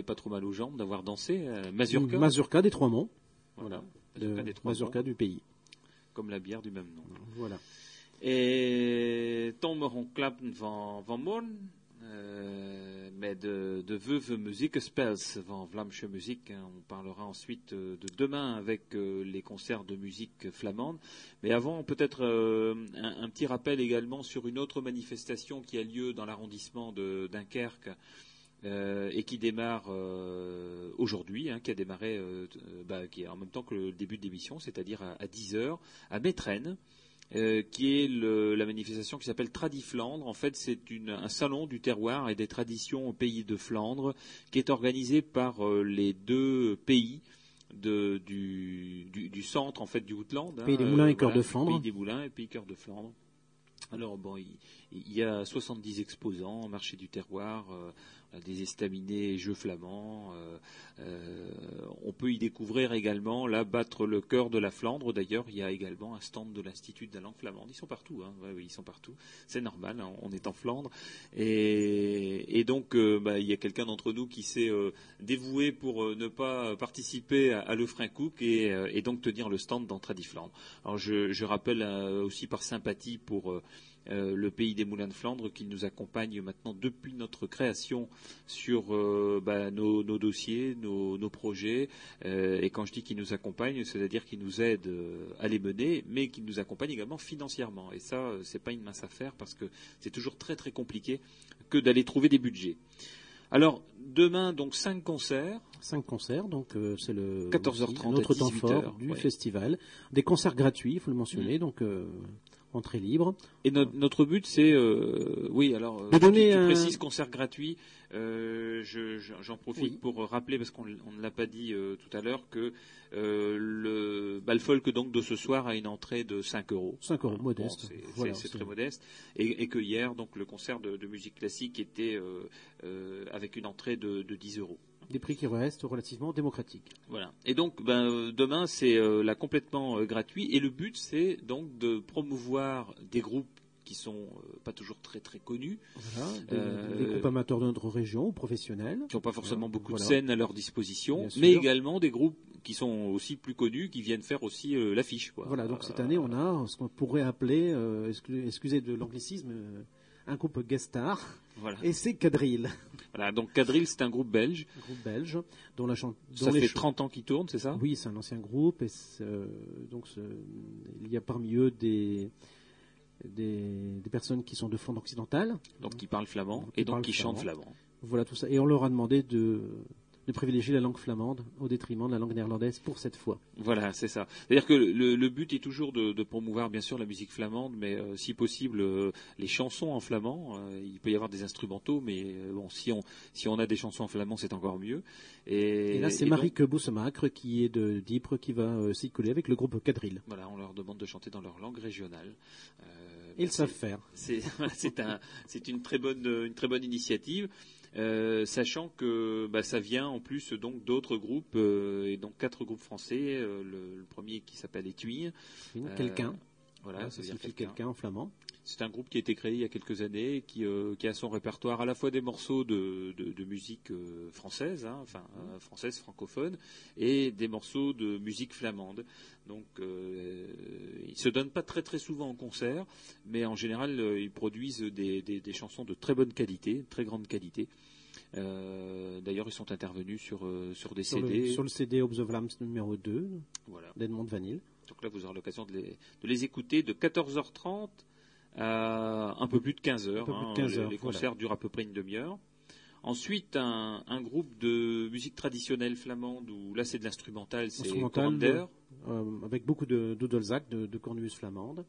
N'avez pas trop mal aux jambes d'avoir dansé. Euh, Mazurka. Mazurka des Trois Monts. Voilà. Mazurka, du pays. Comme la bière du même nom. Voilà. Et tombe klappen van, van morgen. Uh, mais de, de Veuve Musique Spels van Vlamsche Musique. Hein. On parlera ensuite euh, de demain avec euh, les concerts de musique flamande. Mais avant, peut-être euh, un, petit rappel également sur une autre manifestation qui a lieu dans l'arrondissement de Dunkerque. Et qui démarre aujourd'hui, hein, qui a démarré bah, qui est en même temps que le début de l'émission, c'est-à-dire à, 10 h à Métrenne. Euh, qui est la manifestation qui s'appelle Tradiflandre. En fait, c'est un salon du terroir et des traditions au pays de Flandre qui est organisé par euh, les deux pays du, centre en fait du Outland. Pays des Moulins et Cœur de Flandre. Pays des Moulins et Pays Cœur de Flandre. Alors bon, il, y a 70 exposants, marché du terroir. Euh, des estaminets jeux flamands. Euh, euh, on peut y découvrir également, là, battre le cœur de la Flandre. D'ailleurs, il y a également un stand de l'Institut de la langue flamande. Ils sont partout, hein. oui, ils sont partout. C'est normal, hein, on est en Flandre. Et, donc, euh, bah, il y a quelqu'un d'entre nous qui s'est dévoué pour ne pas participer à, Le Frein Cook et, donc tenir le stand dans Tradiflandre. Alors, je rappelle aussi par sympathie pour euh, le pays des moulins de Flandre qui nous accompagne maintenant depuis notre création sur euh, bah, nos, dossiers, nos, projets. Euh, et quand je dis qu'il nous accompagne, c'est-à-dire qu'il nous aide à les mener, mais qu'il nous accompagne également financièrement. Et ça, c'est pas une mince affaire parce que c'est toujours très très compliqué que d'aller trouver des budgets. Alors demain donc cinq concerts. Cinq concerts, donc c'est le 14h30 notre temps fort du festival. Des concerts gratuits, il faut le mentionner. Mm. Donc entrée libre. Et notre but, c'est, euh, oui, alors, de donner un... précise concert gratuit. Euh, j'en profite pour rappeler, parce qu'on ne l'a pas dit euh, tout à l'heure, que le Balfolk donc de ce soir a une entrée de 5 euros. 5 euros, modeste. c'est très modeste. Et, que hier, donc, le concert de, musique classique était avec une entrée de, de 10 euros des prix qui restent relativement démocratiques. Voilà. Et donc, ben, euh, demain, c'est euh, là complètement euh, gratuit. Et le but, c'est donc de promouvoir des groupes qui sont pas toujours très très connus. Voilà, des, groupes amateurs de notre région ou professionnels. Qui n'ont pas forcément beaucoup de scènes à leur disposition, mais également des groupes qui sont aussi plus connus, qui viennent faire aussi l'affiche. Voilà, donc cette année, on a ce qu'on pourrait appeler, excusez de l'anglicisme, un groupe guest star. Et c'est Cadril. Voilà, donc Cadril, c'est un groupe belge. Un groupe belge, dont la chanson. Ça fait 30 ans qu'il tourne, c'est ça? Oui, c'est un ancien groupe. Et donc, il y a parmi eux des, des, personnes qui sont de Flandre occidentale. Donc, qui parlent flamand et donc qui chantent flamand. Voilà tout ça. Et on leur a demandé de, de privilégier la langue flamande au détriment de la langue néerlandaise pour cette fois. Voilà, c'est ça. C'est-à-dire que le, but est toujours de, promouvoir bien sûr la musique flamande, mais euh, si possible euh, les chansons en flamand. Euh, il peut y avoir des instrumentaux, mais bon, si on si on a des chansons en flamand, c'est encore mieux. Et, là, c'est Marie Boussemacre qui est de Dipre qui va s'y coller avec le groupe Quadrille. Voilà, on leur demande de chanter dans leur langue régionale. Ils savent faire. C'est une très bonne une très bonne initiative. Euh, sachant que bah, ça vient en plus donc d'autres groupes euh, et donc quatre groupes français. Euh, le, premier qui s'appelle Étuis. Quelqu'un. Voilà, ça signifie quelqu'un en flamand. C'est un groupe qui a été créé il y a quelques années, qui, qui a son répertoire à la fois des morceaux de, de, musique française, hein, enfin française francophone, et des morceaux de musique flamande. Donc, euh, ils se donnent pas très très souvent en concert, mais en général, ils produisent des, des, chansons de très bonne qualité, très grande qualité. Euh, d'ailleurs, ils sont intervenus sur, euh, sur des CD. sur le CD Obs of Lambs numéro 2 voilà. d'Edmond Vanille. Donc là, vous aurez l'occasion de les, de les écouter de 14h30 à un peu plus de 15h. Hein. les, concerts durent à peu près une demi-heure. Ensuite, un, un, groupe de musique traditionnelle flamande, où là c'est de l'instrumental, c'est Commander. Euh, avec beaucoup de doodlesac, de, de cornemuse flamande.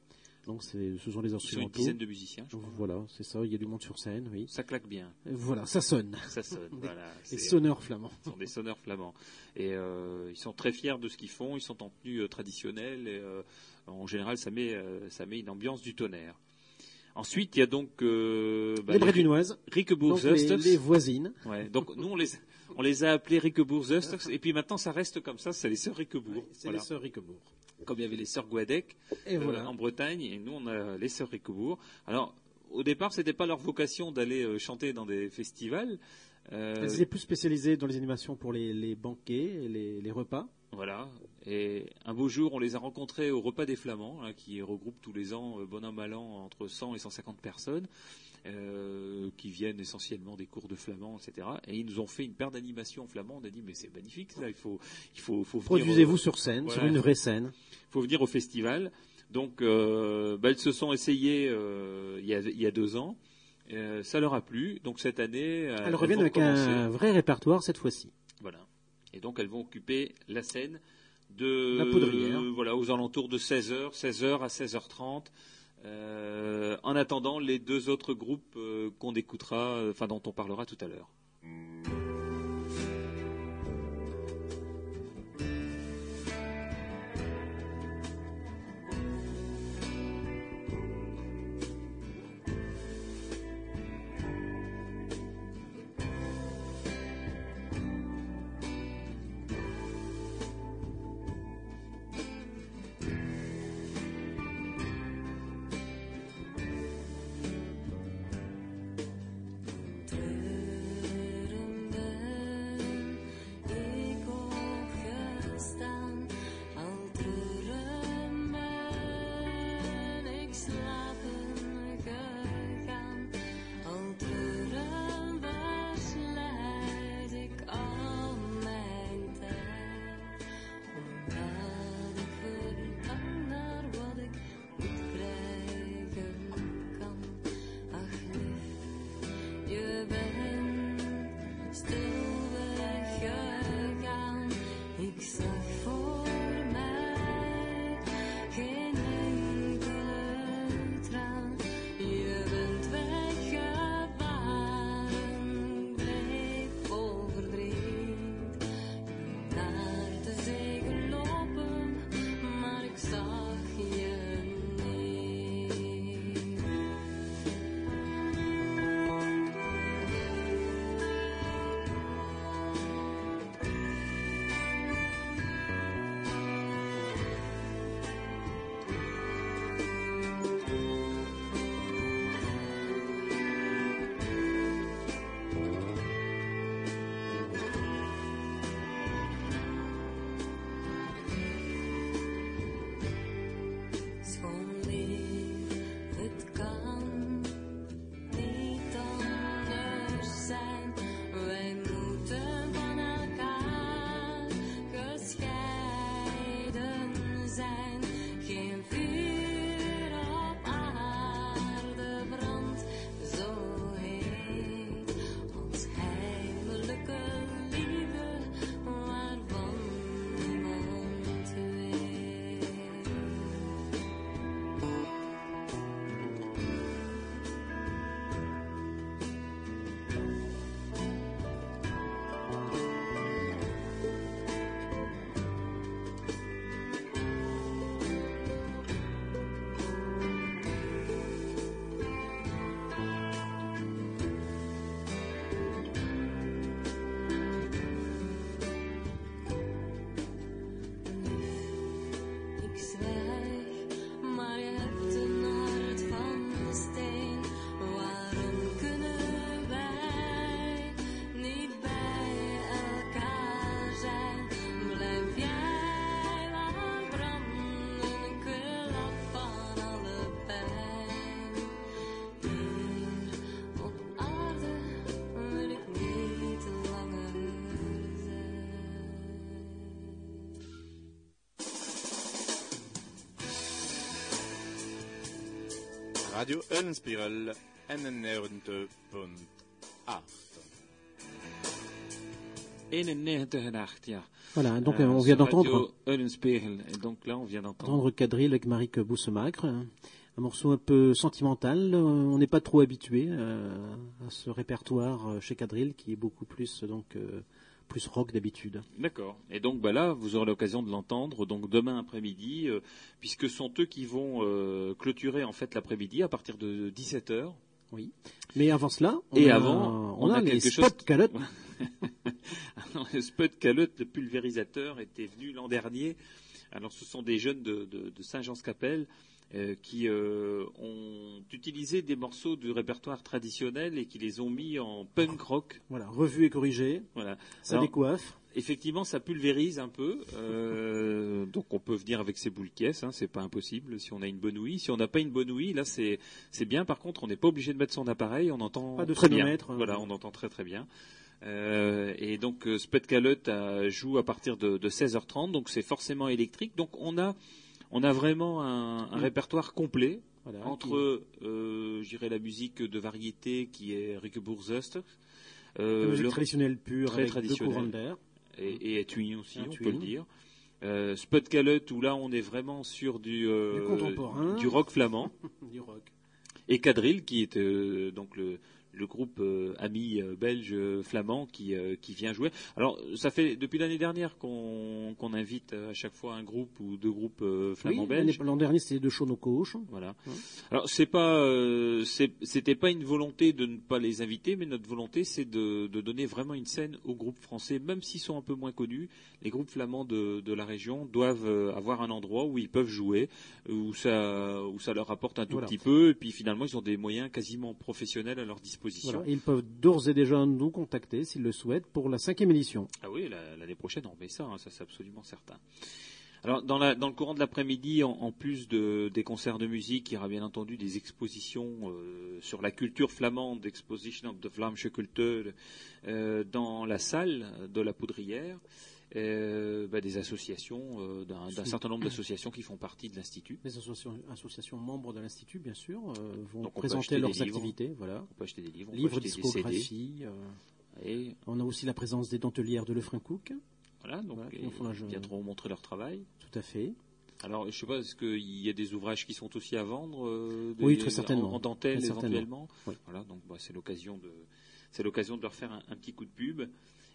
Donc ce sont les instrumentaux. Une dizaine de musiciens. Je voilà, c'est ça. Il y a du monde sur scène, oui. Ça claque bien. Voilà, ça sonne. Ça sonne. voilà. Les sonneurs flamands. Ce sont des sonneurs flamands. Et euh, ils sont très fiers de ce qu'ils font. Ils sont en tenue euh, traditionnelle. Et euh, en général, ça met, ça met une ambiance du tonnerre. Ensuite, il y a donc euh, bah, les Brédunoises, les, les, voisines. Ouais, donc nous on les on les a appelés Riquebourg et puis maintenant ça reste comme ça, c'est les sœurs Riquebourg. c'est les sœurs Riquebourg. Comme il y avait les sœurs Guadec euh, en Bretagne, et nous on a les sœurs Riquebourg. Alors au départ, c'était pas leur vocation d'aller euh, chanter dans des festivals. Elles étaient plus spécialisées dans les animations pour les, banquets, et les repas. Voilà. Et un beau jour, on les a rencontrés au repas des Flamands, hein, qui regroupe tous les ans, euh, bon an mal an, entre 100 et 150 personnes, euh, qui viennent essentiellement des cours de flamand, etc. Et ils nous ont fait une paire d'animations en flamand. On a dit, mais c'est magnifique, ça. Il faut, il faut, faut Produisez-vous sur scène, sur une vraie scène. Il faut venir au festival. Donc, euh, bah, ils se sont essayés euh, il, y a, il, y a, deux ans. Euh, ça leur a plu. Donc cette année, elles, elles reviennent avec un vrai répertoire cette fois-ci. Voilà. Et donc elles vont occuper la scène de la poudrière. voilà aux alentours de 16h, 16h à 16h30. Euh, en attendant les deux autres groupes euh, qu'on écoutera, enfin dont on parlera tout à l'heure. Radio Eulenspiegel 91.8. 91.8, ja. Voilà, donc euh, on vient d'entendre. Et donc là on vient d'entendre. Entendre Quadrille avec Marique Boussemaigre, un morceau un peu sentimental. On n'est pas trop habitué euh, à ce répertoire euh, chez Quadrille qui est beaucoup plus donc plus rock d'habitude. D'accord. Et donc bah là, vous aurez l'occasion de l'entendre donc demain après-midi, euh, puisque ce sont eux qui vont euh, cloturer en fait l'après-midi à partir de 17 h Oui. Mais avant cela, on et a, avant, on, a, a, quelque chose. Calotte. le spot calotte, le pulvérisateur, était venu l'an dernier. Alors, ce sont des jeunes de, de, de Saint-Jean-Scapelle euh, qui euh, ont utilisé des morceaux du répertoire traditionnel et qui les ont mis en punk rock. Voilà, revu et corrigé. Voilà. Ça décoiffe. Effectivement, ça pulvérise un peu. Euh, donc on peut venir avec ses boules caisses, hein, c'est pas impossible si on a une bonne ouïe. Si on n'a pas une bonne ouïe, là c'est bien. Par contre, on n'est pas obligé de mettre son appareil, on entend Pas de très bien. hein. Voilà, on entend très très bien. Euh, et donc euh, joue à partir de, de 16h30, donc c'est forcément électrique. Donc on a on a vraiment un, un Mm. répertoire complet Voilà, entre, euh, je dirais, la musique de variété qui est Rieke Boerzust, qui- euh, la musique le- traditionnelle pure très avec traditionnelle. d'air. et, et Etui aussi, Un on Etui. peut le dire. Euh, Spud où là on est vraiment sur du, euh, Du rock flamand. Du rock. Et Quadrille, qui est euh, donc le, le groupe euh, ami euh, belge euh, flamand qui, euh, qui vient jouer. Alors, ça fait depuis l'année dernière qu'on qu'on invite euh, à chaque fois un groupe ou deux groupes euh, flamands belges. l'an dernier c'était de Chonocouche. Voilà. Ouais. Alors c'est pas, euh, c'était pas une volonté de ne pas les inviter, mais notre volonté c'est de, de donner vraiment une scène aux groupes français, même s'ils sont un peu moins connus. Les groupes flamands de, de la région doivent avoir un endroit où ils peuvent jouer, où ça, où ça leur apporte un tout Voilà. petit peu, et puis finalement ils ont des moyens quasiment professionnels à leur disposition. Voilà. Ils peuvent d'ores et déjà nous contacter s'ils le souhaitent pour la cinquième édition. Ah oui, la- l'année prochaine on met ça, hein, ça c'est absolument certain. Alors dans, la- dans le courant de l'après-midi, en, en plus de, des concerts de musique, il y aura bien entendu des expositions euh, sur la culture flamande, Exposition of the Vlaamse Culture, euh, dans la salle de la Poudrière. Euh, bah, des associations, euh, d'un certain nombre d'associations qui font partie de l'Institut. Les associations, associations membres de l'Institut, bien sûr, euh, vont Donc présenter leurs livres. activités. Voilà. On peut acheter des livres, Livres, discographie. Et on a aussi la présence des dentelières de Lefrain Cook. voilà, donc Voilà, ils viendront montrer leur travail. Tout à fait. Alors, je sais pas, est-ce qu'il y a des ouvrages qui sont aussi à vendre euh, des- Oui, très certainement. En, en dentelle, éventuellement. Oui. Voilà, donc bah, c'est l'occasion de, c'est l'occasion de leur faire un, un petit coup de pub.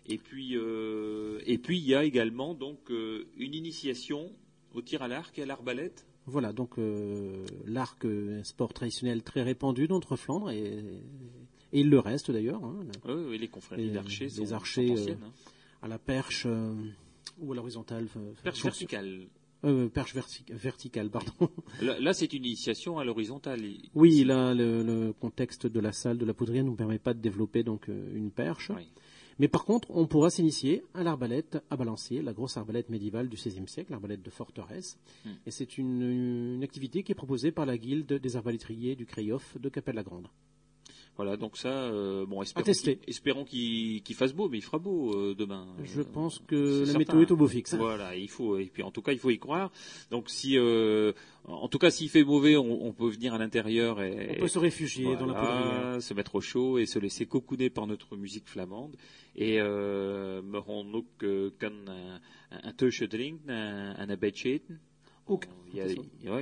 Et puis, euh, et puis il y a également donc euh, une initiation au tir à l'arc et à l'arbalète. Voilà, donc euh, l'arc, euh, un sport traditionnel très répandu d'entre Flandre, et, et il le reste d'ailleurs, hein, Oui, les confréries d'archers les archers, sont anciennes. hein. à la perche ou à l'horizontale. Perche verticale. euh, perche verti- verticale, pardon. Là, là, c'est une initiation à l'horizontale. Oui, là, le, le contexte de la salle de la poudrière ne nous permet pas de développer donc une perche. Oui. Mais par contre, on pourra s'initier à l'arbalète à balancier, la grosse arbalète médiévale du XVIe siècle, l'arbalète de forteresse. Hmm. Et c'est une, une activité qui est proposée par la guilde des arbalétriers du Crioff de Capelle-la-Grande. Voilà, donc ça, euh, bon, espérons qu'il, espérons qu'il, qu'il fasse beau, mais il fera beau euh, demain. Je Euh, pense que la certain. météo est au beau fixe. Voilà, il faut et puis en tout cas il faut y croire. Donc si euh, en tout cas s'il fait mauvais, on, on peut venir à l'intérieur et On peut se réfugier dans la voilà, poudrière. se mettre au chaud et se laisser cocooner par notre musique flamande et euh, me rendre ook kan un, un drinken, un, un abedje eten. Ook, Il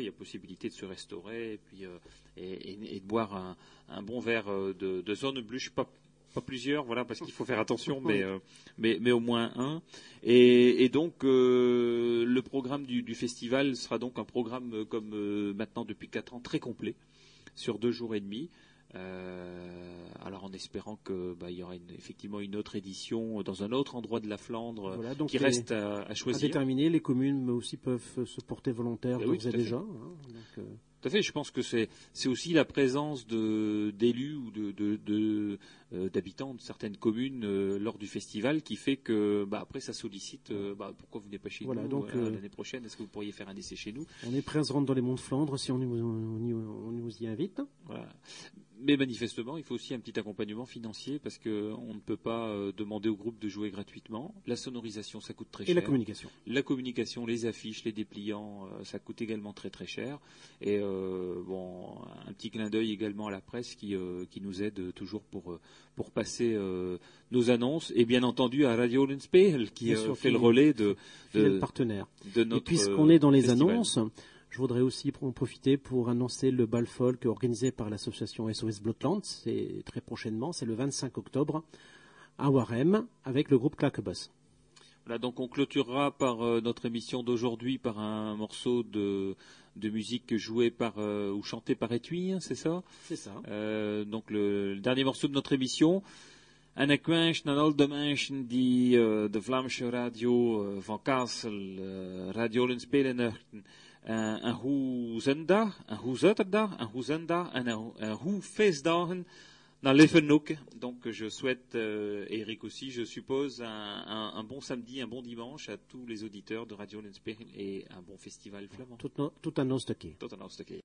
y, a, possibilité de se restaurer et puis euh, et, et- et de boire un, un bon verre euh, de, de zonnebluche, pas pas plusieurs, voilà, parce qu'il faut faire attention, mais, euh, mais, mais au moins un. Et, et donc, euh, le programme du, du festival sera donc un programme, comme euh, maintenant depuis quatre ans, très complet, sur deux jours et demi. Alors, en espérant que bah, il y aura une- effectivement une autre édition dans un autre endroit de la Flandre Voilà, donc qui les- reste à, à à choisir. déterminer, les communes aussi peuvent se porter volontaires Ben oui, déjà. hein. Donc, à fait. Je pense que c'est aussi la présence de d'élus ou de de- de, euh, d'habitants de certaines communes euh, lors du festival qui fait que bah, après ça sollicite donc pourquoi vous venez pas chez Voilà, nous donc, euh, euh, l'année prochaine? Est-ce que vous pourriez faire un essai chez nous? on est prêt à se rendre dans les monts de Flandre si on nous, on nous y invite. Voilà. Mais manifestement, il faut aussi un petit accompagnement financier parce que on ne peut pas euh, demander au groupe de jouer gratuitement. La sonorisation, ça coûte très Et cher. la communication. La communication, les affiches, les dépliants, euh, ça coûte également très très cher. Et euh, bon, un petit clin d'œil également à la presse qui, euh, qui nous aide toujours pour, pour passer euh, nos annonces. Et bien entendu à Radio Lenspeil qui sûr, fait le relais de, de, partenaire. de Et notre puisqu'on est dans les festival. annonces, je voudrais aussi en profiter pour annoncer le bal folk organisé par l'association SOS Bloodlands. C'est très prochainement, c'est le 25 octobre à Warem avec le groupe Claquebus. Voilà, donc on clôturera par euh, notre émission d'aujourd'hui par un morceau de, de musique joué par euh, ou chanté par Etui, hein, c'est ça? C'est ça. Euh, donc le, le dernier morceau de notre émission. En ik wens aan al de mensen die de Vlaamse radio van Kassel, Radio een, een hoe zondag, een hoe zaterdag, een hoe zondag en een, een hoe feestdagen dans les Fenouks. Donc je souhaite, euh, Eric aussi, je suppose, un, un, un, bon samedi, un bon dimanche à tous les auditeurs de Radio Lensperl et un bon festival flamand. Tout, no, tout un. Tout un.